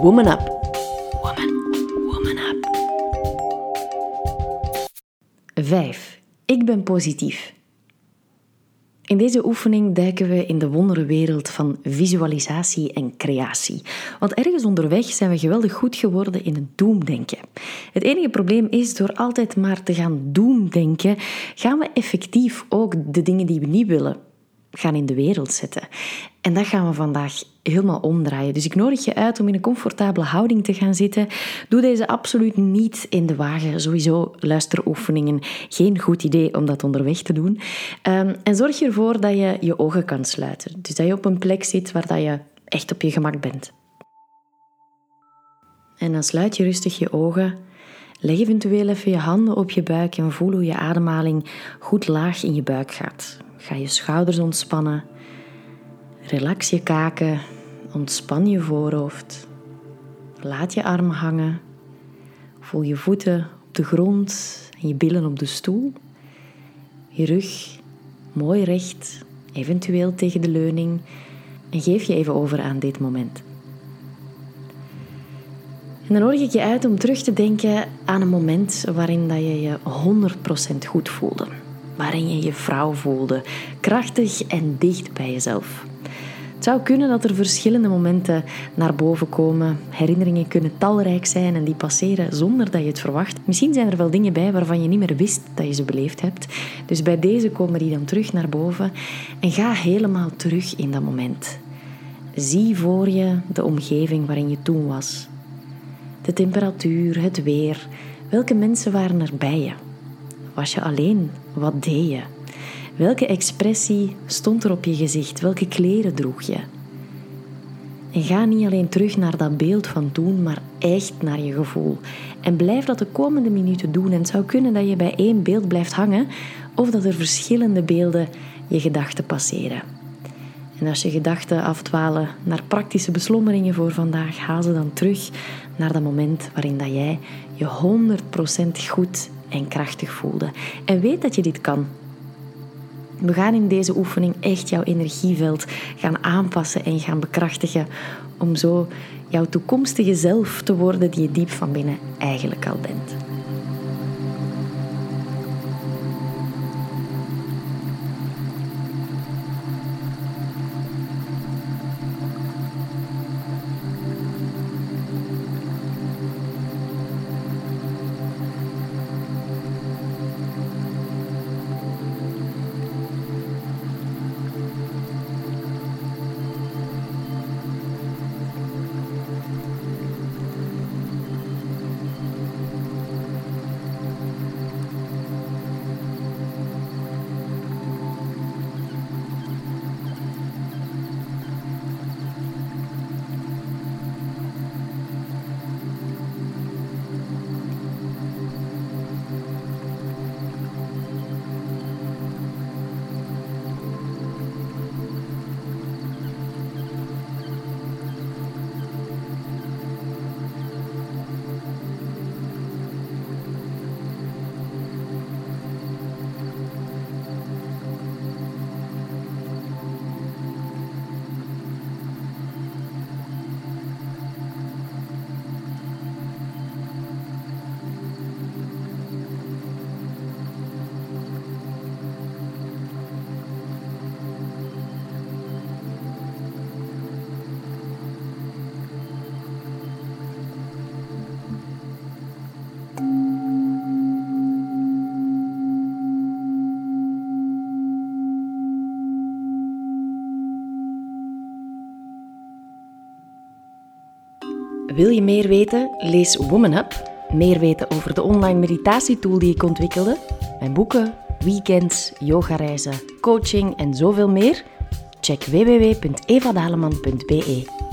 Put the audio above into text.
Woman Up. Woman, woman up. 5. Ik ben positief. In deze oefening duiken we in de wonderenwereld van visualisatie en creatie. Want ergens onderweg zijn we geweldig goed geworden in het doemdenken. Het enige probleem is, door altijd maar te gaan doemdenken, gaan we effectief ook de dingen die we niet willen gaan in de wereld zetten. En dat gaan we vandaag helemaal omdraaien. Dus ik nodig je uit om in een comfortabele houding te gaan zitten. Doe deze absoluut niet in de wagen. Sowieso luisteroefeningen. Geen goed idee om dat onderweg te doen. Um, en zorg ervoor dat je je ogen kan sluiten. Dus dat je op een plek zit waar dat je echt op je gemak bent. En dan sluit je rustig je ogen. Leg eventueel even je handen op je buik en voel hoe je ademhaling goed laag in je buik gaat. Ga je schouders ontspannen. Relax je kaken. Ontspan je voorhoofd. Laat je armen hangen. Voel je voeten op de grond en je billen op de stoel. Je rug mooi recht, eventueel tegen de leuning. En geef je even over aan dit moment. En dan nodig ik je uit om terug te denken aan een moment waarin dat je je 100% goed voelde waarin je je vrouw voelde, krachtig en dicht bij jezelf. Het zou kunnen dat er verschillende momenten naar boven komen. Herinneringen kunnen talrijk zijn en die passeren zonder dat je het verwacht. Misschien zijn er wel dingen bij waarvan je niet meer wist dat je ze beleefd hebt. Dus bij deze komen die dan terug naar boven en ga helemaal terug in dat moment. Zie voor je de omgeving waarin je toen was. De temperatuur, het weer. Welke mensen waren er bij je? Was je alleen? Wat deed je? Welke expressie stond er op je gezicht? Welke kleren droeg je? En ga niet alleen terug naar dat beeld van toen, maar echt naar je gevoel. En blijf dat de komende minuten doen. En het zou kunnen dat je bij één beeld blijft hangen, of dat er verschillende beelden je gedachten passeren. En als je gedachten afdwalen naar praktische beslommeringen voor vandaag, haal ze dan terug naar dat moment waarin dat jij je 100% goed en krachtig voelde. En weet dat je dit kan. We gaan in deze oefening echt jouw energieveld gaan aanpassen en gaan bekrachtigen om zo jouw toekomstige zelf te worden die je diep van binnen eigenlijk al bent. Wil je meer weten? Lees Woman Up. Meer weten over de online meditatietool die ik ontwikkelde, mijn boeken, weekends, yogareizen, coaching en zoveel meer? Check www.evadaleman.be.